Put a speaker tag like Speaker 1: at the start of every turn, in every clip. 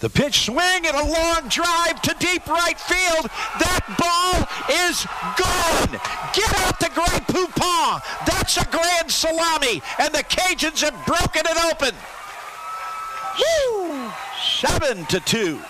Speaker 1: The pitch swing and a long drive to deep right field. That ball is gone. Get out the Grey Poupon. That's a grand salami, and the Cajuns have broken it open. Woo! Seven to two.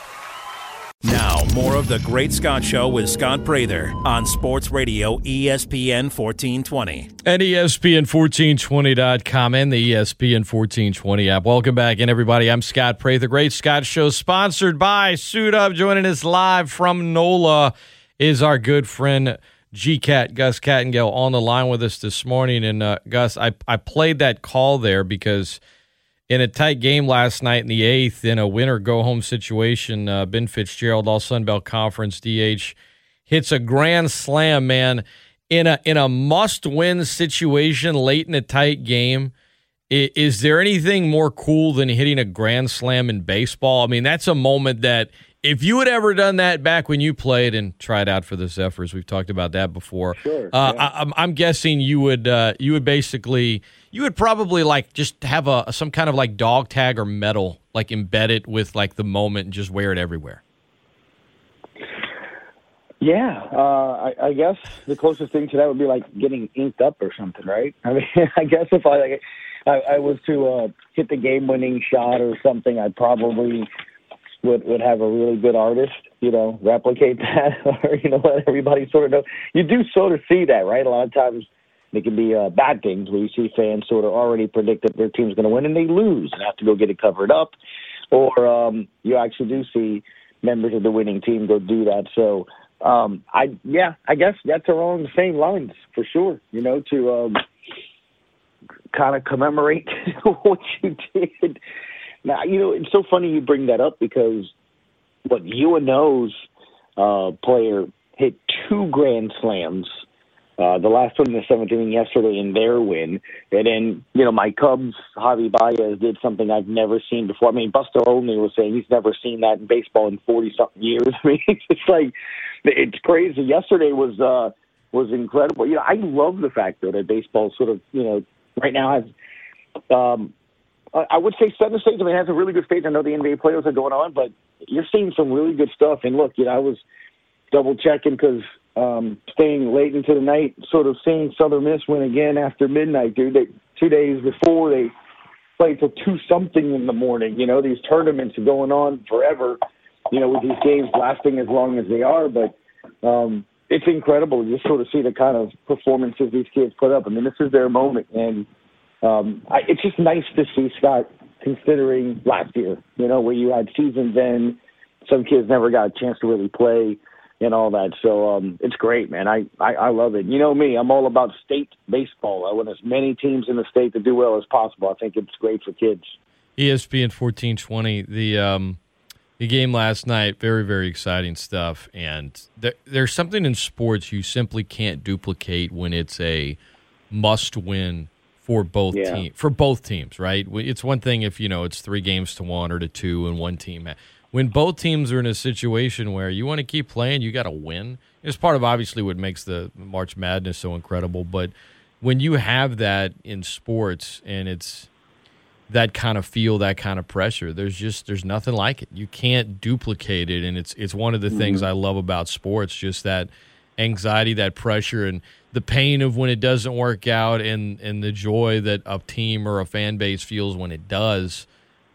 Speaker 2: Now, more of the Great Scott Show with Scott Prather on Sports Radio ESPN 1420.
Speaker 3: And ESPN1420.com and the ESPN 1420 app. Welcome back in, everybody. I'm Scott Prather. Great Scott Show sponsored by Suit Up. Joining us live from NOLA is our good friend GCAT, Gus Kattengell, on the line with us this morning. And uh, Gus, I, I played that call there because – in a tight game last night in the eighth in a winner go home situation. Uh, ben Fitzgerald, all Sun Belt Conference DH, hits a grand slam, man, in a in a must win situation late in a tight game. Is, is there anything more cool than hitting a grand slam in baseball? I mean, that's a moment that if you had ever done that back when you played and tried out for the Zephyrs, we've talked about that before.
Speaker 4: Sure.
Speaker 3: Uh,
Speaker 4: yeah.
Speaker 3: I, am I'm guessing you would uh, you would basically you would probably like just have a some kind of like dog tag or medal like embedded with like the moment and just wear it everywhere.
Speaker 4: Yeah, uh, I, I guess the closest thing to that would be like getting inked up or something, right? I mean, I guess if I like, I, I was to uh, hit the game-winning shot or something, I'd probably would would have a really good artist, you know, replicate that, or you know, let everybody sort of know. You do sort of see that, right? A lot of times, it can be uh, bad things where you see fans sort of already predict that their team's going to win and they lose and have to go get it covered up, or um, you actually do see members of the winning team go do that. So. Um, I yeah, I guess that's along the same lines for sure. You know, to um, kind of commemorate what you did now, you know, it's so funny you bring that up because what UNO's uh, player hit two grand slams. Uh, the last one in the seventh inning yesterday in their win. And then, you know, my Cubs, Javi Baez, did something I've never seen before. I mean, Buster Olney was saying he's never seen that in baseball in 40 something years. I mean, it's like, it's crazy. Yesterday was, uh, was incredible. You know, I love the fact though that baseball sort of, you know, right now has, um, I would say center stage. I mean, it has a really good stage. I know the NBA players are going on, but you're seeing some really good stuff. And look, you know, I was double checking because um, staying late into the night, sort of seeing Southern Miss win again after midnight, dude. They, two days before they played till two something in the morning. You know, these tournaments are going on forever. You know, with these games lasting as long as they are, but um, it's incredible to just sort of see the kind of performances these kids put up. I mean, this is their moment, and um, I, it's just nice to see Scott considering last year, you know, where you had seasons then, some kids never got a chance to really play and all that. So um, it's great, man. I, I, I love it. You know me, I'm all about state baseball. I want as many teams in the state to do well as possible. I think it's great for kids.
Speaker 3: ESPN 1420, the um, the game last night, very very exciting stuff. And there, there's something in sports you simply can't duplicate when it's a must win for both
Speaker 4: Yeah.
Speaker 3: team for both teams, right? It's one thing if you know it's three games to one or to two, and one team. When both teams are in a situation where you want to keep playing, you got to win. It's part of obviously what makes the March Madness so incredible. But when you have that in sports and it's that kind of feel, that kind of pressure, there's just there's nothing like it. You can't duplicate it, and it's it's one of the things mm-hmm. I love about sports, just that anxiety, that pressure, and the pain of when it doesn't work out, and and the joy that a team or a fan base feels when it does.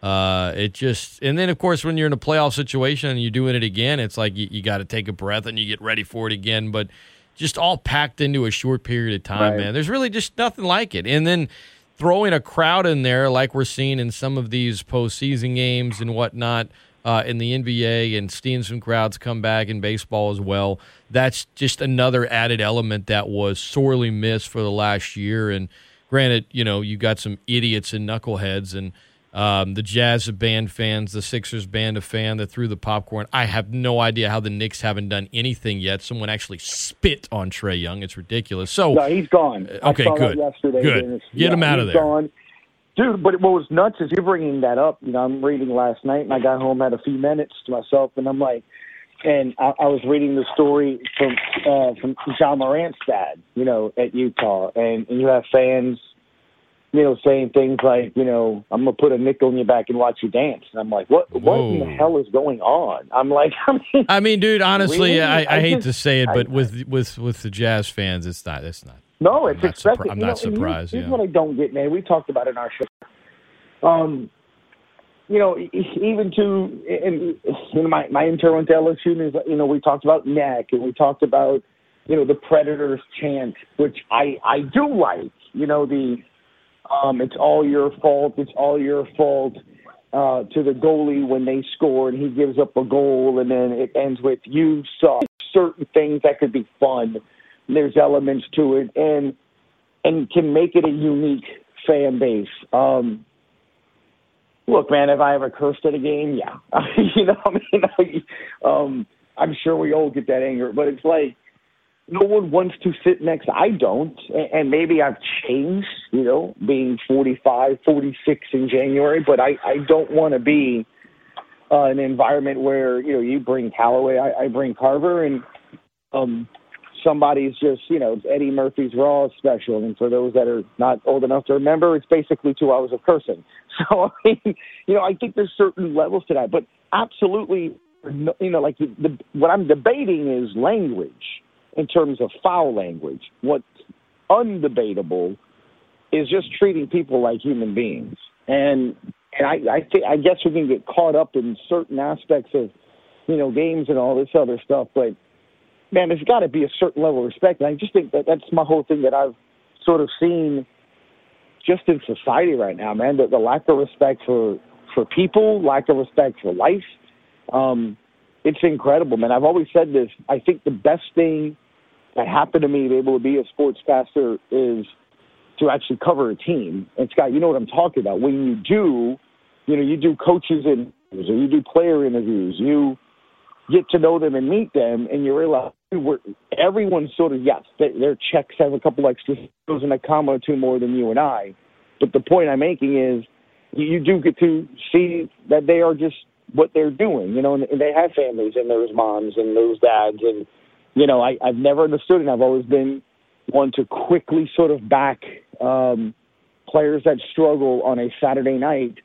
Speaker 3: Uh, it just and then of course when you're in a playoff situation and you're doing it again, it's like you, you got to take a breath and you get ready for it again. But just all packed into a short period of time,
Speaker 4: Right.
Speaker 3: man. There's really just nothing like it. And then throwing a crowd in there like we're seeing in some of these postseason games and whatnot uh, in the NBA and seeing some crowds come back in baseball as well. That's just another added element that was sorely missed for the last year. And granted, you know, you got some idiots and knuckleheads and um, the Jazz have banned fans, the Sixers banned a fan that threw the popcorn. I have no idea how the Knicks haven't done anything yet. Someone actually spit on Trae Young. It's ridiculous. So
Speaker 4: No, he's gone. I
Speaker 3: okay, good.
Speaker 4: yesterday,
Speaker 3: Good.
Speaker 4: Dennis.
Speaker 3: Get him out of there.
Speaker 4: Gone. Dude, but what was nuts is you're bringing that up. You know, I'm reading last night, and I got home had a few minutes to myself, and I'm like, and I, I was reading the story from uh, from Ja Morant's dad, you know, at Utah, and, and you have fans you know, saying things like, you know, I'm gonna put a nickel in your back and watch you dance. And I'm like, what? What in the hell is going on? I'm like, I mean,
Speaker 3: I mean, dude, honestly,
Speaker 4: Really?
Speaker 3: I, I,
Speaker 4: I
Speaker 3: hate
Speaker 4: just-
Speaker 3: to say it,
Speaker 4: I-
Speaker 3: but with with with the Jazz fans, it's not. It's not.
Speaker 4: No, it's
Speaker 3: I'm not surpri- I'm
Speaker 4: you know, and
Speaker 3: surprised,
Speaker 4: Here's
Speaker 3: yeah.
Speaker 4: what I don't get, man. We talked about it in our show. Um, you know, even to and you know, my my intern went to LSU, and you know, we talked about neck, and we talked about you know the Predators chant, which I I do like. You know the um, it's all your fault. It's all your fault. Uh, to the goalie when they score and he gives up a goal, and then it ends with "you suck." Certain things that could be fun. There's elements to it, and and can make it a unique fan base. Um, look, man, have I ever cursed at a game? Yeah, you know, I mean, um, I'm sure we all get that anger, but it's like no one wants to sit next. I don't, and and maybe I've changed, you know, being 45, 46 in January, but I I don't want to be uh, an environment where you know you bring Callaway, I, I bring Carver, and um, somebody's just you know Eddie Murphy's Raw special, and for those that are not old enough to remember, it's basically two hours of cursing. So I mean, you know, I think there's certain levels to that, but absolutely, you know, like the, the, what I'm debating is language in terms of foul language. What's undebatable is just treating people like human beings, and and I I, think, I guess we can get caught up in certain aspects of you know games and all this other stuff, but man, there's got to be a certain level of respect. And I just think that that's my whole thing that I've sort of seen just in society right now, man. The, the lack of respect for for people, lack of respect for life. Um, it's incredible, man. I've always said this. I think the best thing that happened to me to be able to be a sportscaster is to actually cover a team. And Scott, you know what I'm talking about. When you do, you know, you do coaches interviews or you do player interviews, you get to know them and meet them, and you realize we're, everyone's sort of yes, their, their checks have a couple extra zeros and a comma or two more than you and I. But the point I'm making is, you, you do get to see that they are just what they're doing, you know, and, and they have families and there's moms and there's dads, and you know, I, I've never understood, and I've always been one to quickly sort of back um, players that struggle on a Saturday night,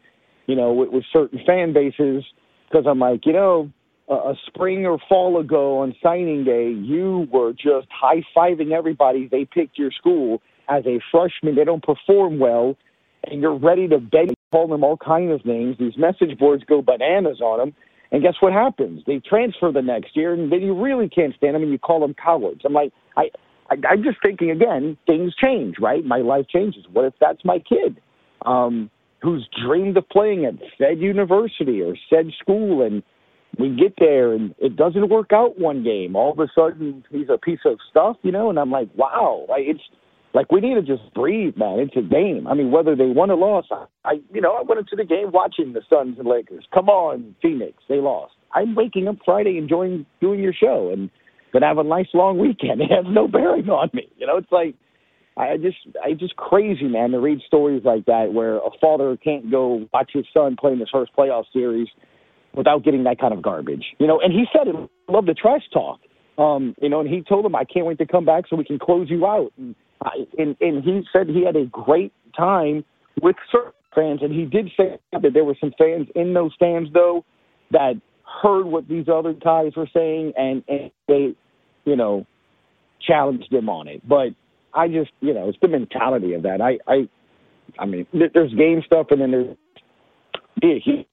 Speaker 4: you know, with, with certain fan bases, because I'm like, you know, a, spring or fall ago on signing day, you were just high fiving everybody. They picked your school as a freshman. They don't perform well, and you're ready to beg, call them all kinds of names. These message boards go bananas on them. And guess what happens? They transfer the next year, and then you really can't stand them, and you call them cowards. I'm like, I, I, I'm just thinking again. Things change, right? My life changes. What if that's my kid, um, who's dreamed of playing at said university or said school, and we get there and it doesn't work out one game. All of a sudden, he's a piece of stuff, you know. And I'm like, wow, like it's like we need to just breathe, man. It's a game. I mean, whether they won or lost, I, I you know, I went into the game watching the Suns and Lakers. Come on, Phoenix, they lost. I'm waking up Friday enjoying doing your show and gonna have a nice long weekend. It has no bearing on me. You know, it's like I just I just crazy, man, to read stories like that where a father can't go watch his son play in his first playoff series without getting that kind of garbage. You know, and he said it. Love the trash talk. Um, you know, and he told him, I can't wait to come back so we can close you out. And, I, and, and he said he had a great time with certain fans. And he did say that there were some fans in those stands, though, that heard what these other guys were saying and, and they, you know, challenged him on it. But I just, you know, it's the mentality of that. I, I, I mean, there's game stuff and then there's be a huge
Speaker 3: E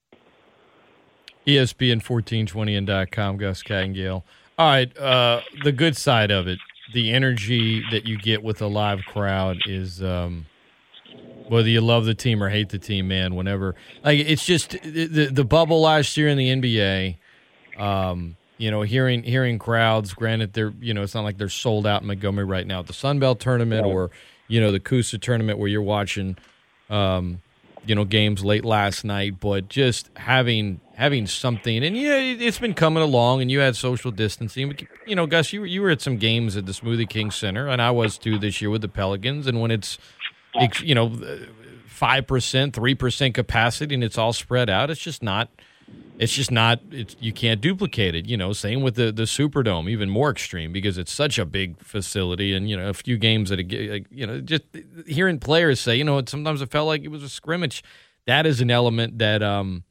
Speaker 3: ESPN1420and.com, Gus Kattengell. All right, uh, the good side of it, the energy that you get with a live crowd is um, whether you love the team or hate the team, man. Whenever like it's just the the bubble last year in the NBA. Um, you know, hearing hearing crowds. Granted, they're you know it's not like they're sold out in Montgomery right now at the Sun Belt tournament or you know the C-USA tournament where you're watching. Um, you know games late last night, but just having having something, and yeah, it- it's been coming along, and you had social distancing. You know, Gus, you were- you were at some games at the Smoothie King Center, and I was too this year with the Pelicans. And when it's you know five percent, three percent capacity, and it's all spread out, it's just not it's just not it's you can't duplicate it you know same with the the superdome even more extreme because it's such a big facility and you know a few games that you know just hearing players say you know sometimes it felt like it was a scrimmage that is an element that um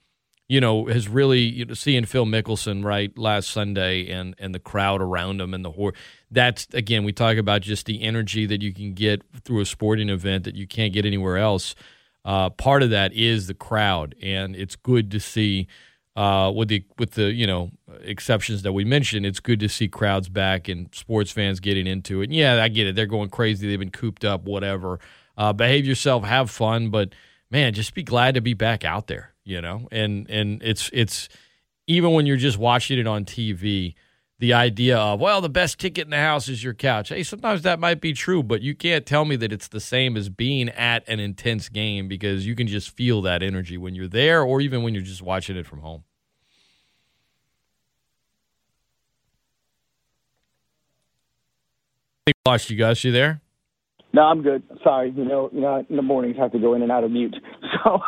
Speaker 3: you know has really you know seeing Phil Mickelson right last Sunday and and the crowd around him and the horse that's again we talk about just the energy that you can get through a sporting event that you can't get anywhere else uh, part of that is the crowd and it's good to see uh, with the with the you know exceptions that we mentioned, it's good to see crowds back and sports fans getting into it. And yeah, I get it; they're going crazy. They've been cooped up, whatever. Uh, behave yourself, have fun, but man, just be glad to be back out there. You know, and and it's it's even when you're just watching it on TV. The idea of well, the best ticket in the house is your couch. Hey, sometimes that might be true, but you can't tell me that it's the same as being at an intense game because you can just feel that energy when you're there, or even when you're just watching it from home. lost you guys. You there?
Speaker 4: No, I'm good. Sorry, you know, you know, in the mornings I have to go in and out of mute. So,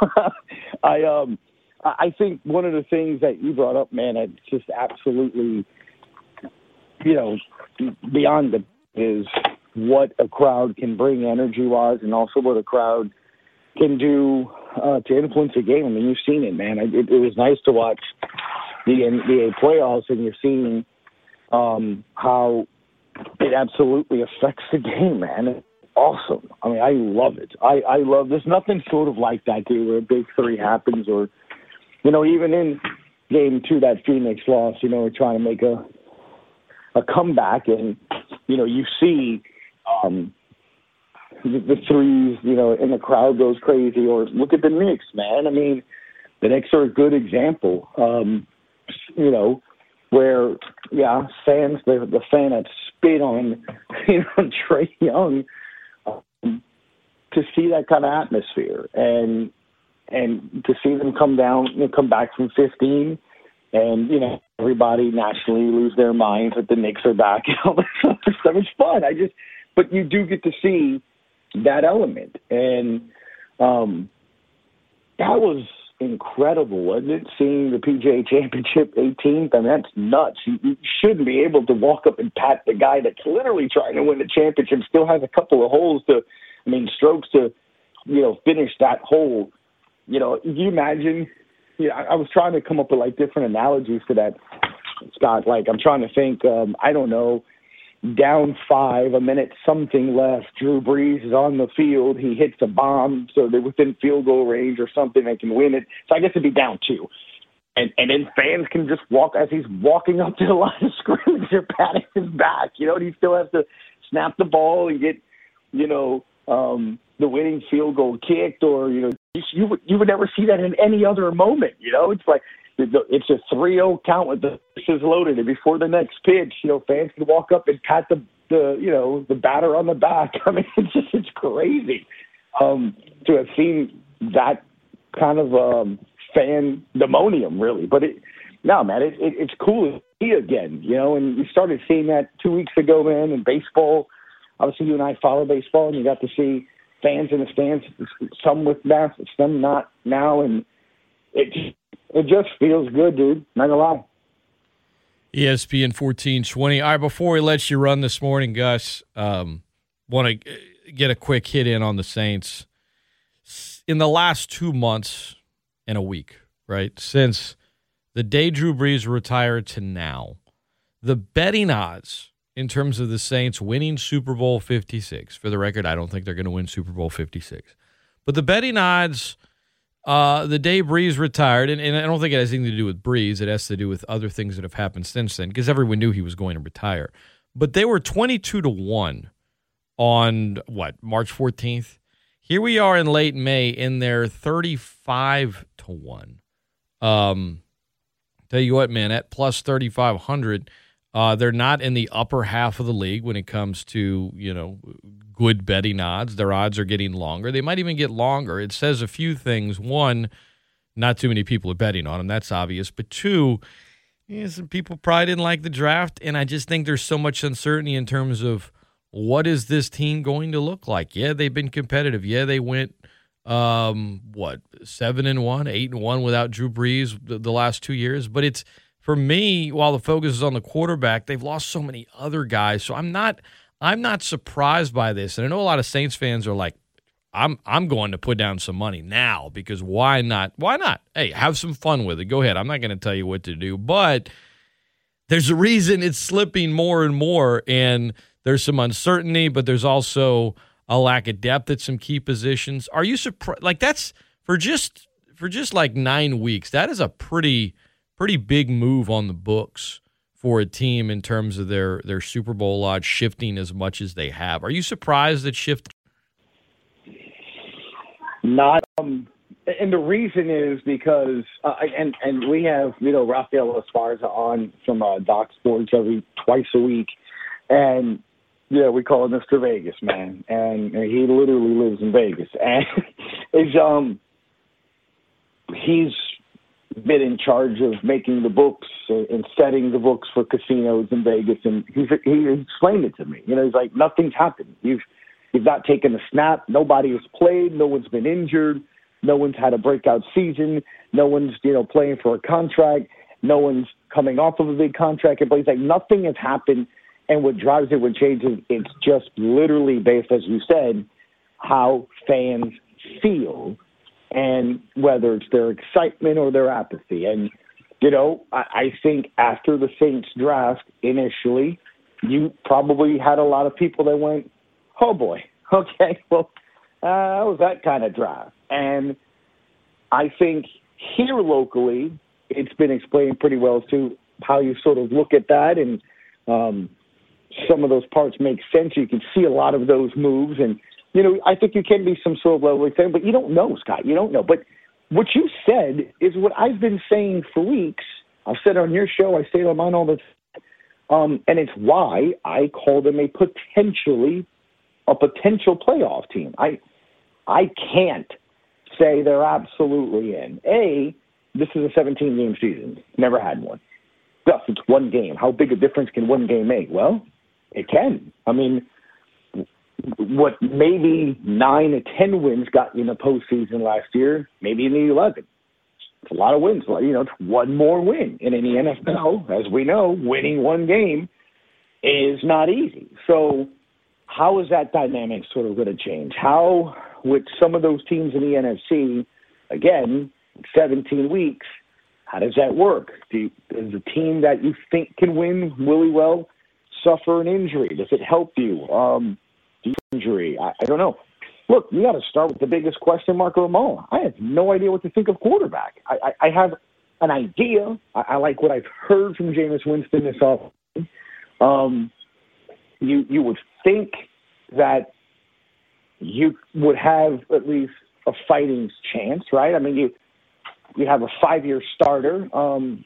Speaker 4: I um, I think one of the things that you brought up, man, it's just absolutely, you know, beyond the is what a crowd can bring energy wise, and also what a crowd can do uh, to influence a game. I mean, you've seen it, man. It, it was nice to watch the NBA playoffs, and you're seeing um, how it absolutely affects the game, man. Awesome. I mean, I love it. I, I love. There's nothing sort of like that, day where a big three happens, or you know, even in game two that Phoenix lost, you know, we're trying to make a a comeback, and you know, you see um, the, the threes, you know, and the crowd goes crazy. Or look at the Knicks, man. I mean, the Knicks are a good example. Um, you know, where yeah, fans the the fan that spit on you know Trae Young to see that kind of atmosphere and and to see them come down you know, come back from 15 and you know everybody nationally lose their minds that the Knicks are back and all this other stuff. It's fun. I just but you do get to see that element and um that was incredible, wasn't it? Seeing the PGA Championship 18th, I mean, that's nuts. You, you shouldn't be able to walk up and pat the guy that's literally trying to win the championship, still has a couple of holes to, I mean, strokes to, you know, finish that hole. You know, you imagine? Yeah, I, I was trying to come up with like different analogies to that, Scott. Like, I'm trying to think. Um, I don't know down five, a minute something left. Drew Brees is on the field. He hits a bomb, so they're within field goal range or something. They can win it. So I guess it'd be down two. And and then fans can just walk as he's walking up to the line of scrimmage. They're patting his back, you know. And he still has to snap the ball and get, you know, um, the winning field goal kicked, or you know, you, you would you would never see that in any other moment. You know, it's like it's a 3-0 count with the bases loaded, and before the next pitch, you know, fans can walk up and pat the the you know the batter on the back. I mean, it's just it's crazy um, to have seen that kind of um, fan demonium, really. But it, no, man, it, it, it's cool to see again, you know. And we started seeing that two weeks ago, man, in baseball. Obviously, you and I follow baseball, and you got to see fans in the stands, some with masks, some not now, and it it just feels good, dude. Not gonna lie.
Speaker 3: ESPN fourteen twenty. All right, before we let you run this morning, Gus, um, want to get a quick hit in on the Saints. In the last two months and a week, right since the day Drew Brees retired to now, the betting odds in terms of the Saints winning Super Bowl fifty six. For the record, I don't think they're going to win Super Bowl fifty six, but the betting odds uh, the day Brees retired, and, and, I don't think it has anything to do with Brees. It has to do with other things that have happened since then, because everyone knew he was going to retire. But they were twenty-two to one on what March fourteenth. Here we are in late May, and they're thirty-five to one. Um, tell you what, man, at plus thirty-five hundred, uh, they're not in the upper half of the league when it comes to you know good betting odds. Their odds are getting longer. They might even get longer. It says a few things. One, not too many people are betting on them. That's obvious. But two, yeah, some people probably didn't like the draft, and I just think there's so much uncertainty in terms of what is this team going to look like. Yeah, they've been competitive. Yeah, they went um, what seven and one, eight and one without Drew Brees the, the last two years. But it's for me, while the focus is on the quarterback, they've lost so many other guys. So I'm not I'm not surprised by this. And I know a lot of Saints fans are like, I'm I'm going to put down some money now because why not? Why not? Hey, have some fun with it. Go ahead. I'm not going to tell you what to do, but there's a reason it's slipping more and more and there's some uncertainty, but there's also a lack of depth at some key positions. Are you surprised? Like that's for just for just like nine weeks. That is a pretty pretty big move on the books for a team in terms of their their Super Bowl odds shifting as much as they have. Are you surprised that shift?
Speaker 4: Not. Um, and the reason is because, uh, and and we have you know Rafael Esparza on from uh, Doc Sports every twice a week, and yeah, we call him Mr. Vegas, man, and, and he literally lives in Vegas, and is um he's been in charge of making the books and setting the books for casinos in Vegas, and he's he explained it to me. You know, he's like nothing's happened. You've you've not taken a snap. Nobody has played. No one's been injured. No one's had a breakout season. No one's you know playing for a contract. No one's coming off of a big contract. But he's like nothing has happened and what drives it, what changes, it's just literally based, as you said, how fans feel and whether it's their excitement or their apathy. And, you know, I, I think after the Saints draft initially, you probably had a lot of people that went, oh boy, okay, well, uh, was that kind of draft. And I think here locally, it's been explained pretty well to how you sort of look at that and um, some of those parts make sense. You can see a lot of those moves, and you know, I think you can be some sort of level thing, but you don't know, Scott. You don't know. But what you said is what I've been saying for weeks. I've said on your show. I say it on mine all the time. Um, and it's why I call them a potentially a potential playoff team. I I can't say they're absolutely in. A, this is a 17 game season. Never had one. Thus, it's one game. How big a difference can one game make? Well, it can. I mean, what maybe nine or ten wins got you in the postseason last year, maybe in the eleven. It's a lot of wins. You know, it's one more win. And in the NFL, as we know, winning one game is not easy. So, how is that dynamic sort of going to change? How, with some of those teams in the NFC, again, 17 weeks, how does that work? Do you, is a team that you think can win really well suffer an injury? Does it help you? Um, injury? I, I don't know. Look, you got to start with the biggest question mark of them all. I have no idea what to think of quarterback. I, I, I have an idea. I, I like what I've heard from Jameis Winston this off. Um, you you would think that you would have at least a fighting chance, right? I mean, you you have a five year starter. Um,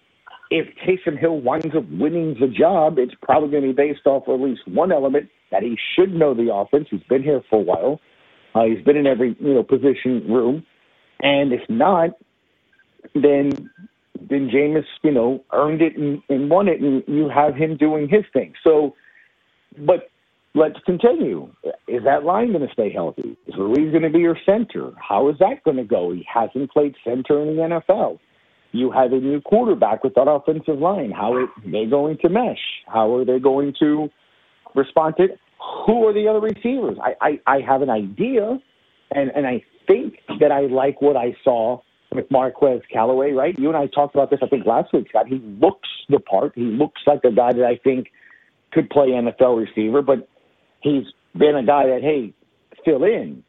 Speaker 4: if Taysom Hill winds up winning the job, it's probably going to be based off at least one element that he should know the offense. He's been here for a while. Uh, he's been in every you know position room, and if not, then then Jameis you know earned it and, and won it, and you have him doing his thing. So, but let's continue. Is that line going to stay healthy? Is Ruiz going to be your center? How is that going to go? He hasn't played center in the NFL. You have a new quarterback with that offensive line. How are they going to mesh? How are they going to respond to it? Who are the other receivers? I, I, I have an idea, and, and I think that I like what I saw with Marquez Callaway, right? You and I talked about this, I think, last week, Scott. He looks the part. He looks like a guy that I think could play NFL receiver, but he's been a guy that, hey, fill in.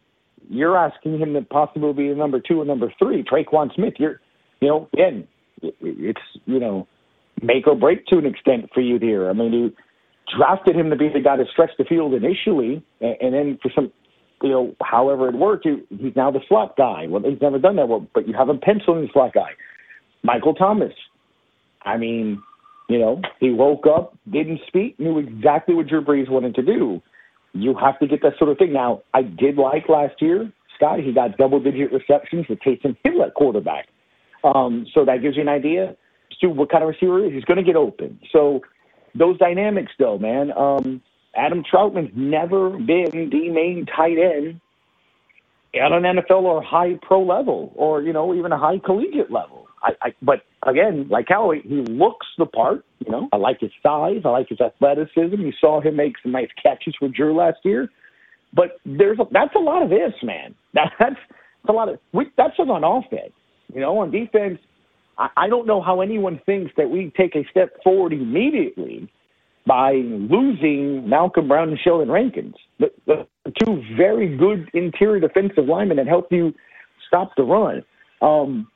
Speaker 4: You're asking him to possibly be a number two or number three. Tre'Quan Smith, you're you know, again, it's you know, make or break to an extent for you here. I mean, you drafted him to be the guy to stretch the field initially, and, and then for some, you know, however it worked, you, he's now the slot guy. Well, he's never done that, well, but you have him penciled in the slot guy. Michael Thomas. I mean, you know, he woke up, didn't speak, knew exactly what Drew Brees wanted to do. You have to get that sort of thing. Now, I did like last year, Scott. He got double digit receptions with Taysom Hill at quarterback. Um, so that gives you an idea to what kind of receiver is. He's going to get open. So those dynamics, though, man. Um, Adam Trautman's never been the main tight end at an NFL or high pro level, or you know even a high collegiate level. I, I but again, like Callaway, he looks the part. You know, I like his size, I like his athleticism. You saw him make some nice catches for Drew last year. But there's a, that's a lot of ifs, man. That, that's, that's a lot of we, that's on offense. You know, on defense, I, don't know how anyone thinks that we take a step forward immediately by losing Malcom Brown and Sheldon Rankins, the, the two very good interior defensive linemen that help you stop the run. Um,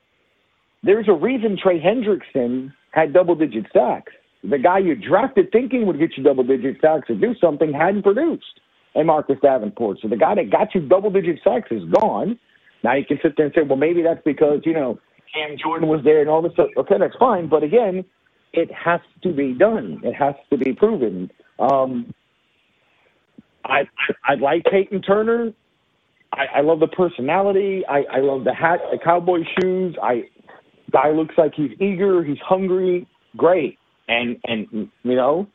Speaker 4: there's a reason Trey Hendrickson had double digit sacks. The guy you drafted thinking would get you double digit sacks or do something hadn't produced. And Marcus Davenport. So the guy that got you double digit sacks is gone. Now you can sit there and say, well, maybe that's because, you know, Cam Jordan was there and all this stuff. Okay, that's fine. But again, it has to be done. It has to be proven. Um, I, I I like Payton Turner. I, I love the personality. I, I love the hat, the cowboy shoes. I guy looks like he's eager, he's hungry. Great, and and you know,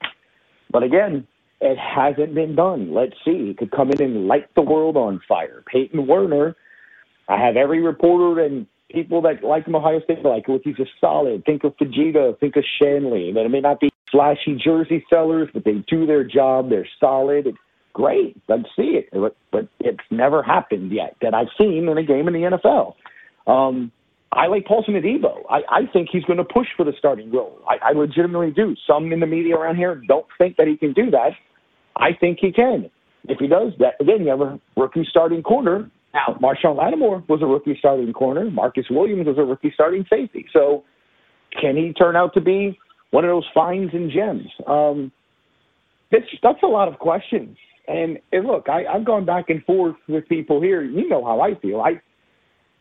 Speaker 4: but again, it hasn't been done. Let's see. He could come in and light the world on fire. Peyton Werner. I have every reporter and people that like him Ohio State like, look, he's a solid. Think of Fujita, think of Shanle. They may not be flashy jersey sellers, but they do their job. They're solid. It's great. Let's see it. But, but it's never happened yet that I've seen in a game in the NFL. Um, I like Paulson Adebo. I, I think he's going to push for the starting role. I, I legitimately do. Some in the media around here don't think that he can do that. I think he can. If he does that, again, you have a rookie starting corner now, Marshon Lattimore was a rookie starting corner. Marcus Williams was a rookie starting safety. So, can he turn out to be one of those finds and gems? Um, that's that's a lot of questions. And, and look, I, I've gone back and forth with people here. You know how I feel. I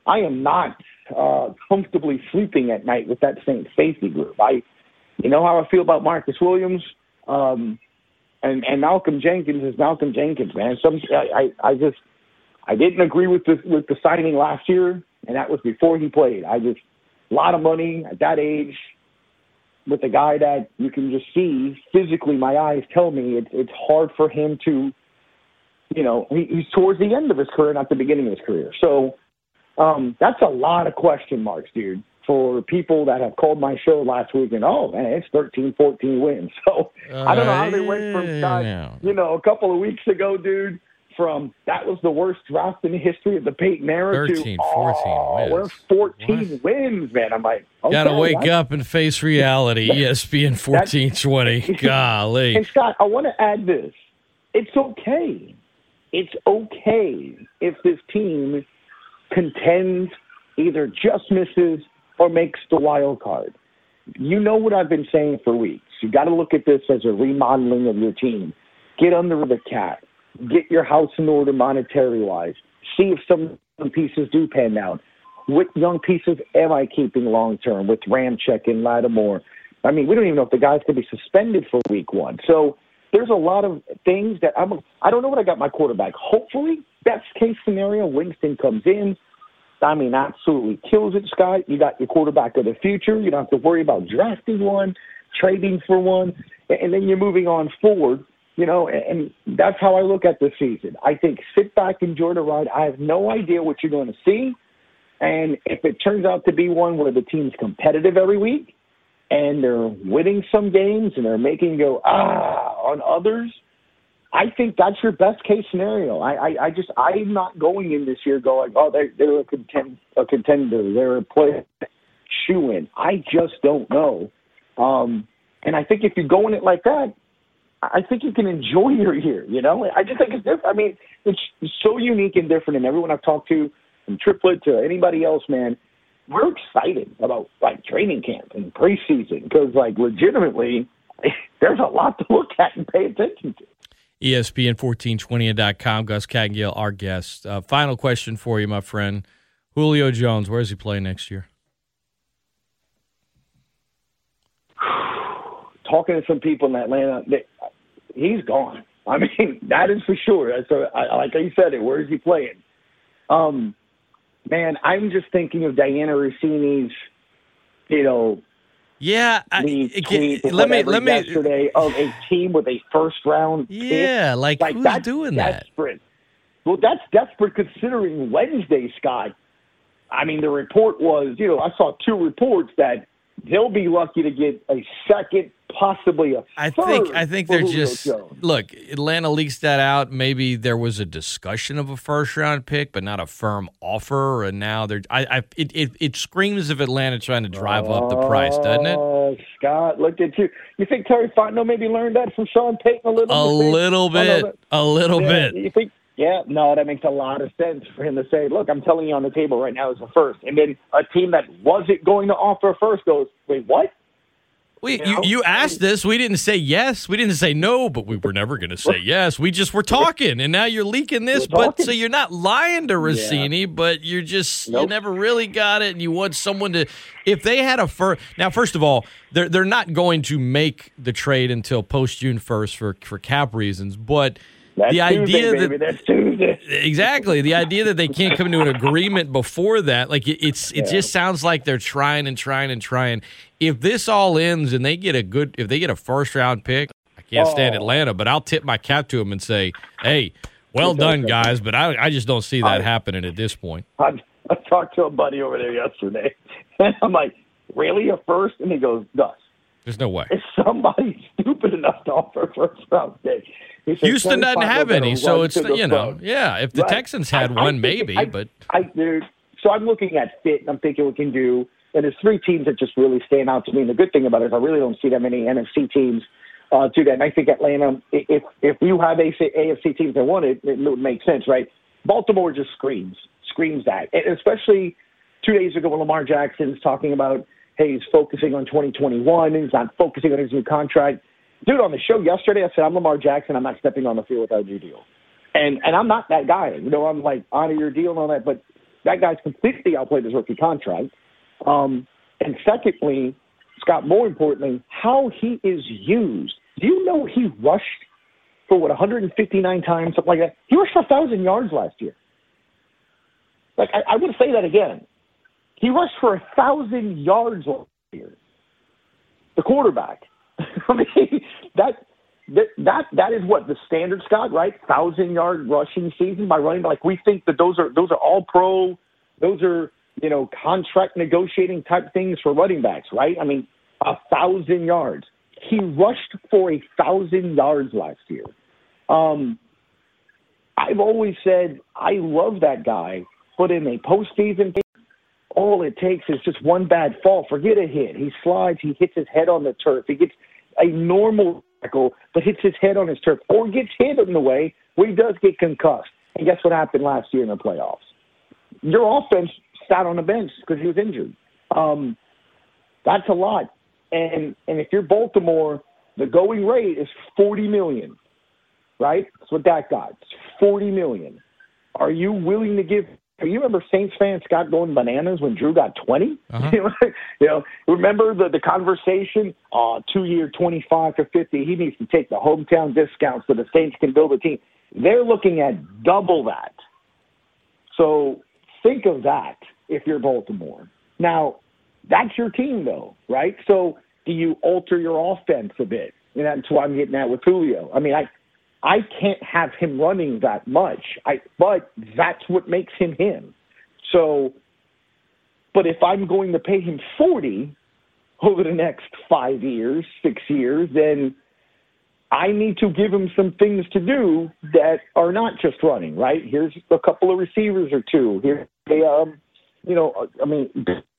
Speaker 4: I am not uh, comfortably sleeping at night with that same safety group. I, you know how I feel about Marcus Williams, um, and and Malcolm Jenkins is Malcolm Jenkins, man. Some I I, I just I didn't agree with the with the signing last year, and that was before he played. I just a lot of money at that age with a guy that you can just see physically. My eyes tell me it's it's hard for him to, you know, he, he's towards the end of his career, not the beginning of his career. So um, that's a lot of question marks, dude. For people that have called my show last week and oh man, it's 13, 14 wins. So uh, I don't know how they went from uh, you know a couple of weeks ago, dude from that was the worst draft in the history of the Payton era
Speaker 3: 13,
Speaker 4: to
Speaker 3: 14
Speaker 4: oh,
Speaker 3: wins.
Speaker 4: we're 14 what? wins, man. I'm like, okay,
Speaker 3: gotta wake up and face reality. ESPN 14 20. Golly.
Speaker 4: And Scott, I want to add this. It's okay. It's okay if this team contends, either just misses or makes the wild card. You know what I've been saying for weeks. You got to look at this as a remodeling of your team. Get under the cap get your house in order monetary wise. See if some pieces do pan out. What young pieces am I keeping long term with Ramczyk and Lattimore? I mean, we don't even know if the guys could be suspended for week one. So there's a lot of things that I'm. I don't know what I got my quarterback. Hopefully, best case scenario, Winston comes in. I mean, absolutely kills it, Scott. You got your quarterback of the future. You don't have to worry about drafting one, trading for one, and then you're moving on forward. You know, and that's how I look at the season. I think sit back, enjoy the ride. I have no idea what you're going to see. And if it turns out to be one where the team's competitive every week and they're winning some games and they're making go, ah, on others, I think that's your best case scenario. I, I, I just, I'm not going in this year going, oh, they're, they're a, contend, a contender. They're a play shoe in. I just don't know. Um, and I think if you go in it like that, I think you can enjoy your year. You know, I just think it's different. I mean, it's so unique and different. And everyone I've talked to, from Triplett to anybody else, man, we're excited about like training camp and preseason because, like, legitimately, there's a lot to look at and pay attention to.
Speaker 3: ESPN1420.com. Gus Kattengell, our guest. Uh, final question for you, my friend. Julio Jones, where does he play next year?
Speaker 4: Talking to some people in Atlanta, they, he's gone. I mean, that is for sure. So, I, like I said, it. Where is he playing? Um, man, I'm just thinking of Dianna Russini's, you know,
Speaker 3: yeah. I, it, let me let me
Speaker 4: yesterday of a team with a first round.
Speaker 3: Yeah,
Speaker 4: pick.
Speaker 3: like,
Speaker 4: like
Speaker 3: who's doing
Speaker 4: desperate. Well, that's desperate considering Wednesday, Scott. I mean, the report was, you know, I saw two reports that they'll be lucky to get a second, possibly a
Speaker 3: I think I think they're just
Speaker 4: Jones.
Speaker 3: look. Atlanta leaks that out. Maybe there was a discussion of a first round pick, but not a firm offer. And now they're. I. I it, it, it screams of Atlanta trying to drive up the price, doesn't it?
Speaker 4: Oh, Scott, look at you. You think Terry Fontenot maybe learned that from Sean Payton a little
Speaker 3: A
Speaker 4: bit?
Speaker 3: little bit. A little
Speaker 4: Yeah,
Speaker 3: bit.
Speaker 4: You think? Yeah, no, that makes a lot of sense for him to say, "Look, I'm telling you on the table right now is a first. and then a team that wasn't going to offer a first goes, "Wait, what?"
Speaker 3: We,
Speaker 4: You
Speaker 3: you,
Speaker 4: know?
Speaker 3: you asked this. We didn't say yes. We didn't say no, but we were never going to say yes. We just were talking, and now you're leaking this. But so you're not lying to Russini, but you're just you never really got it, and you want someone to. If they had a first, now first of all, they're they're not going to make the trade until post June first for for cap reasons, but.
Speaker 4: That's
Speaker 3: the
Speaker 4: Tuesday,
Speaker 3: idea
Speaker 4: baby.
Speaker 3: that
Speaker 4: that's Tuesday.
Speaker 3: exactly the idea that they can't come to an agreement before that like it, it's it
Speaker 4: Yeah.
Speaker 3: just sounds like they're trying and trying and trying if this all ends and they get a good if they get a first round pick i can't stand
Speaker 4: Oh.
Speaker 3: atlanta but i'll tip my cap to them and say hey well done guys but i, I just don't see that
Speaker 4: I-
Speaker 3: happening at this point
Speaker 4: I, I talked to a buddy over there yesterday, and I'm like, "Really, a first? And he goes, "Gus,
Speaker 3: there's no way
Speaker 4: is somebody stupid enough to offer a first round pick?" He
Speaker 3: houston doesn't have any so it's you know
Speaker 4: phone."
Speaker 3: yeah if the
Speaker 4: Right.
Speaker 3: texans had
Speaker 4: I- I
Speaker 3: one
Speaker 4: think-
Speaker 3: maybe
Speaker 4: I-
Speaker 3: but
Speaker 4: I so I'm looking at fit and I'm thinking we can do and there's three teams that just really stand out to me. And the good thing about it is I really don't see that many NFC teams uh, do that. And I think Atlanta, if if you have AC, AFC teams that want it, it would make sense, right? Baltimore just screams, screams that, and especially two days ago when Lamar Jackson's talking about, hey, he's focusing on 2021 and he's not focusing on his new contract. Dude, on the show yesterday, I said, I'm Lamar Jackson. I'm not stepping on the field without your deal. And and I'm not that guy. You know, I'm like honor your deal and all that, but that guy's completely outplayed his rookie contract. Um, and secondly, Scott, more importantly, how he is used. Do you know he rushed for what 159 times, something like that? He rushed for thousand yards last year. Like I, I would say that again. He rushed for a thousand yards last year. The quarterback. I mean that that that that is what the standard, Scott, right? Thousand yard rushing season by running like we think that those are those are all pro, those are you know contract negotiating type things for running backs, right? I mean, a thousand yards. He rushed for a thousand yards last year. Um, I've always said I love that guy, but in a postseason game, all it takes is just one bad fall. Forget a hit. He slides, he hits his head on the turf. He gets a normal tackle, but hits his head on his turf, or gets hit in the way where he does get concussed. And guess what happened last year in the playoffs? Your offense sat on the bench because he was injured. Um, that's a lot. And and if you're Baltimore, the going rate is forty million, right? That's what that got. It's forty million. Are you willing to give? You remember Saints fans Scott going bananas when Drew got 20
Speaker 3: Uh-huh.
Speaker 4: you know, remember the the conversation? Uh, two year, twenty five to fifty. He needs to take the hometown discount so the Saints can build a team. They're looking at double that. So think of that if you're Baltimore. Now, that's your team, though, right? So do you alter your offense a bit? And that's why I'm getting at with Julio. I mean, I I can't have him running that much. I but that's what makes him him. So, but if I'm going to pay him forty over the next five years, six years, then I need to give him some things to do that are not just running. Right? Here's a couple of receivers or two. Here's a um, you know, I mean,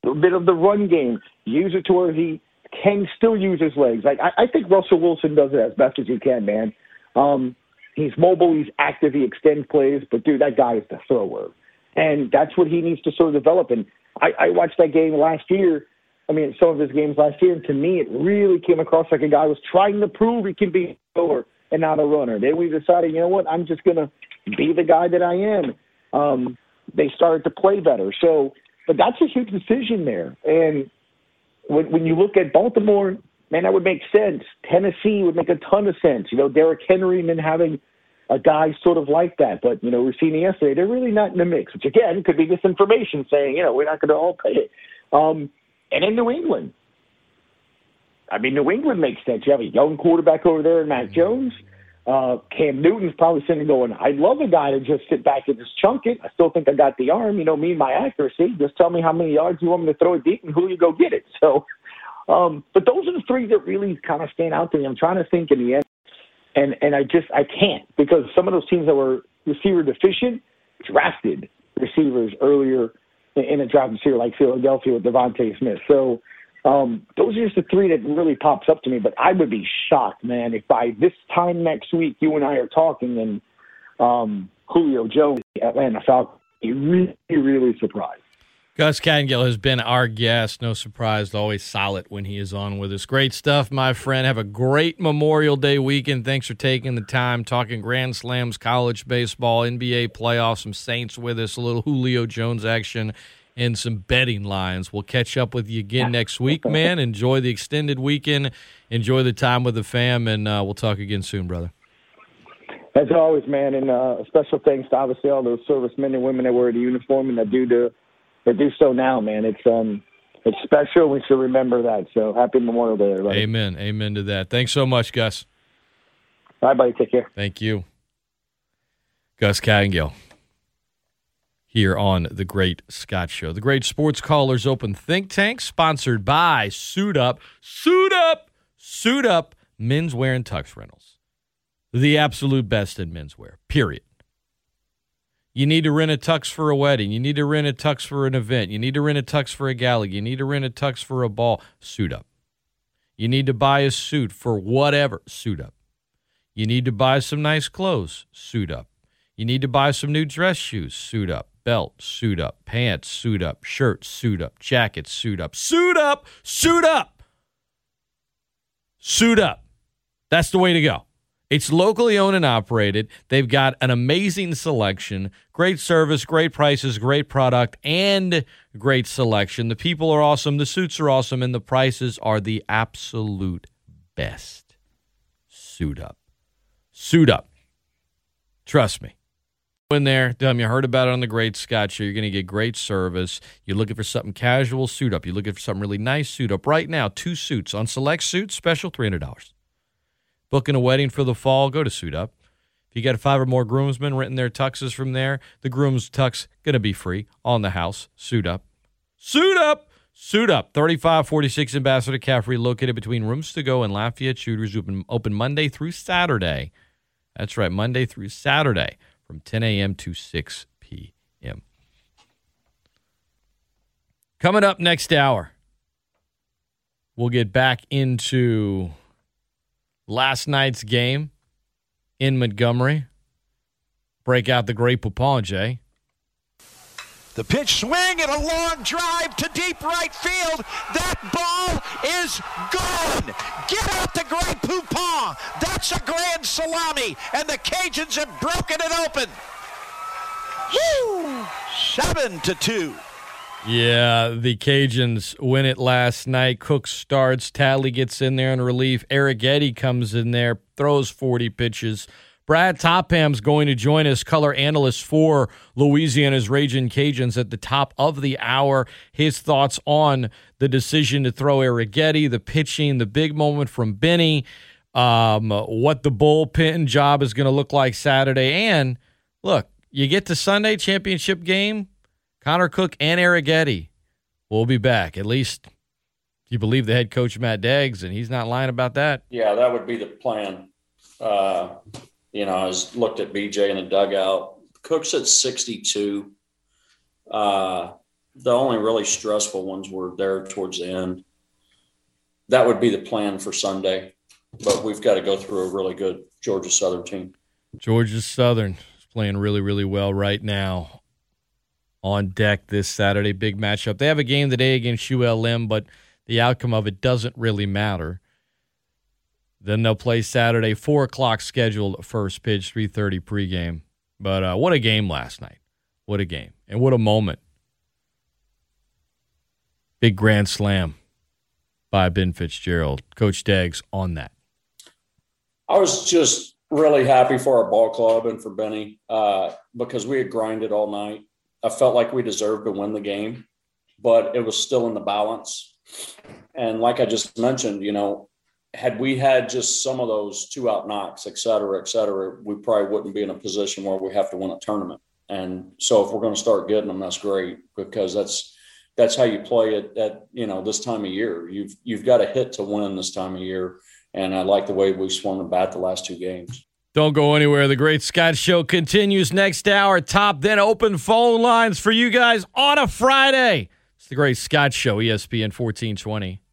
Speaker 4: a bit of the run game. Use it to where he can still use his legs. Like I, I think Russell Wilson does it as best as he can, man. Um, he's mobile, he's active, he extends plays, but dude, that guy is the thrower, and that's what he needs to sort of develop. And I, I watched that game last year. I mean, some of his games last year, and to me, it really came across like a guy was trying to prove he can be a thrower and not a runner. Then we decided, you know what, I'm just gonna be the guy that I am. Um, they started to play better. So, but that's a huge decision there. And when, when you look at Baltimore, man, that would make sense. Tennessee would make a ton of sense. You know, Derrick Henry and then having a guy sort of like that. But, you know, we're seeing yesterday, they're really not in the mix, which again could be misinformation saying, you know, we're not going to all pay it. Um, and in New England, I mean, New England makes sense. You have a young quarterback over there in Mac Jones. uh, Cam Newton's probably sitting going, I'd love a guy to just sit back and just chunk it. I still think I got the arm, you know, me and my accuracy. Just tell me how many yards you want me to throw it deep and who you go get it. So, um, but those are the three that really kind of stand out to me. I'm trying to think in the end, and and I just I can't because some of those teams that were receiver deficient drafted receivers earlier in a draft this year, like Philadelphia with DeVonta Smith. So um, those are just the three that really pops up to me. But I would be shocked, man, if by this time next week you and I are talking and um, Julio Jones, Atlanta Falcons, be really, really surprised.
Speaker 3: Gus Kattengell has been our guest. No surprise, always solid when he is on with us. Great stuff, my friend. Have a great Memorial Day weekend. Thanks for taking the time talking Grand Slams, college baseball, NBA playoffs, some Saints with us, a little Julio Jones action, and some betting lines. We'll catch up with you again next week, man. Enjoy the extended weekend. Enjoy the time with the fam, and uh, we'll talk again soon, brother.
Speaker 4: As always, man, and uh, special thanks to obviously all those servicemen and women that wear the uniform and that do the but do so now, man. It's um it's special. We should remember that. So happy Memorial Day, everybody.
Speaker 3: Amen. Amen to that. Thanks so much, Gus.
Speaker 4: Bye, buddy. Take care.
Speaker 3: Thank you. Gus Kattengell here on The Great Scott Show. The Great Sports Callers Open Think Tank, sponsored by Suit Up. Suit Up! Suit Up Menswear and Tux Rentals. The absolute best in menswear, period. You need to rent a tux for a wedding. You need to rent a tux for an event. You need to rent a tux for a gala. You need to rent a tux for a ball. Suit up. You need to buy a suit for whatever. Suit up. You need to buy some nice clothes. Suit up. You need to buy some new dress shoes. Suit up. Belt. Suit up. Pants. Suit up. Shirts. Suit up. Jackets. Suit up. Suit up. Suit up. Suit up. That's the way to go. It's locally owned and operated. They've got an amazing selection, great service, great prices, great product, and great selection. The people are awesome, the suits are awesome, and the prices are the absolute best. Suit up. Suit up. Trust me. In there, tell you heard about it on the Great Scott Show. You're going to get great service. You're looking for something casual, suit up. You're looking for something really nice, suit up. Right now, two suits on select suits, special $300 booking a wedding for the fall, go to Suit Up. If you got five or more groomsmen renting their tuxes from there, the groom's tux to be free on the house. Suit Up. Suit Up! Suit Up, 3546 Ambassador Caffery, located between Rooms to Go and Lafayette Shooters, open, open Monday through Saturday. That's right, Monday through Saturday from 10 a.m. to 6 p.m. Coming up next hour, we'll get back into last night's game in Montgomery. Break out the Grey Poupon, Jay.
Speaker 1: The pitch swing and a long drive to deep right field. That ball is gone. Get out the Grey Poupon. That's a grand salami, and the Cajuns have broken it open. Woo! Seven to two.
Speaker 3: Yeah, the Cajuns win it last night. Cook starts. Tadley gets in there in relief. Arrighetti comes in there, throws 40 pitches. Brad Topham's going to join us, color analyst for Louisiana's Raging Cajuns at the top of the hour. His thoughts on the decision to throw Arrighetti, the pitching, the big moment from Benny, um, what the bullpen job is going to look like Saturday. And look, you get to Sunday championship game Connor Cook and Arrighetti will be back. At least you believe the head coach Matt Deggs, and he's not lying about that.
Speaker 5: Yeah, that would be the plan. Uh, you know, I was looked at BJ in the dugout. Cook's at 62. Uh, the only really stressful ones were there towards the end. That would be the plan for Sunday, but we've got to go through a really good Georgia Southern team.
Speaker 3: Georgia Southern is playing really, really well right now on deck this Saturday. Big matchup. They have a game today against ULM, but the outcome of it doesn't really matter. Then they'll play Saturday, four o'clock scheduled first pitch, three thirty pregame. But uh, what a game last night! What a game, and what a moment! Big grand slam by Ben Fitzgerald, Coach Deggs on that.
Speaker 5: I was just really happy for our ball club and for Benny uh, because we had grinded all night I felt like we deserved to win the game, but it was still in the balance. And like I just mentioned, you know, had we had just some of those two out knocks, et cetera, et cetera, we probably wouldn't be in a position where we have to win a tournament. And so if we're going to start getting them, that's great because that's that's how you play it at you know this time of year. You've you've got a hit to win this time of year, and I like the way we swung the bat the last two games.
Speaker 3: Don't go anywhere. The Great Scott Show continues next hour. Top then open phone lines for you guys on a Friday. It's the Great Scott Show, ESPN 1420.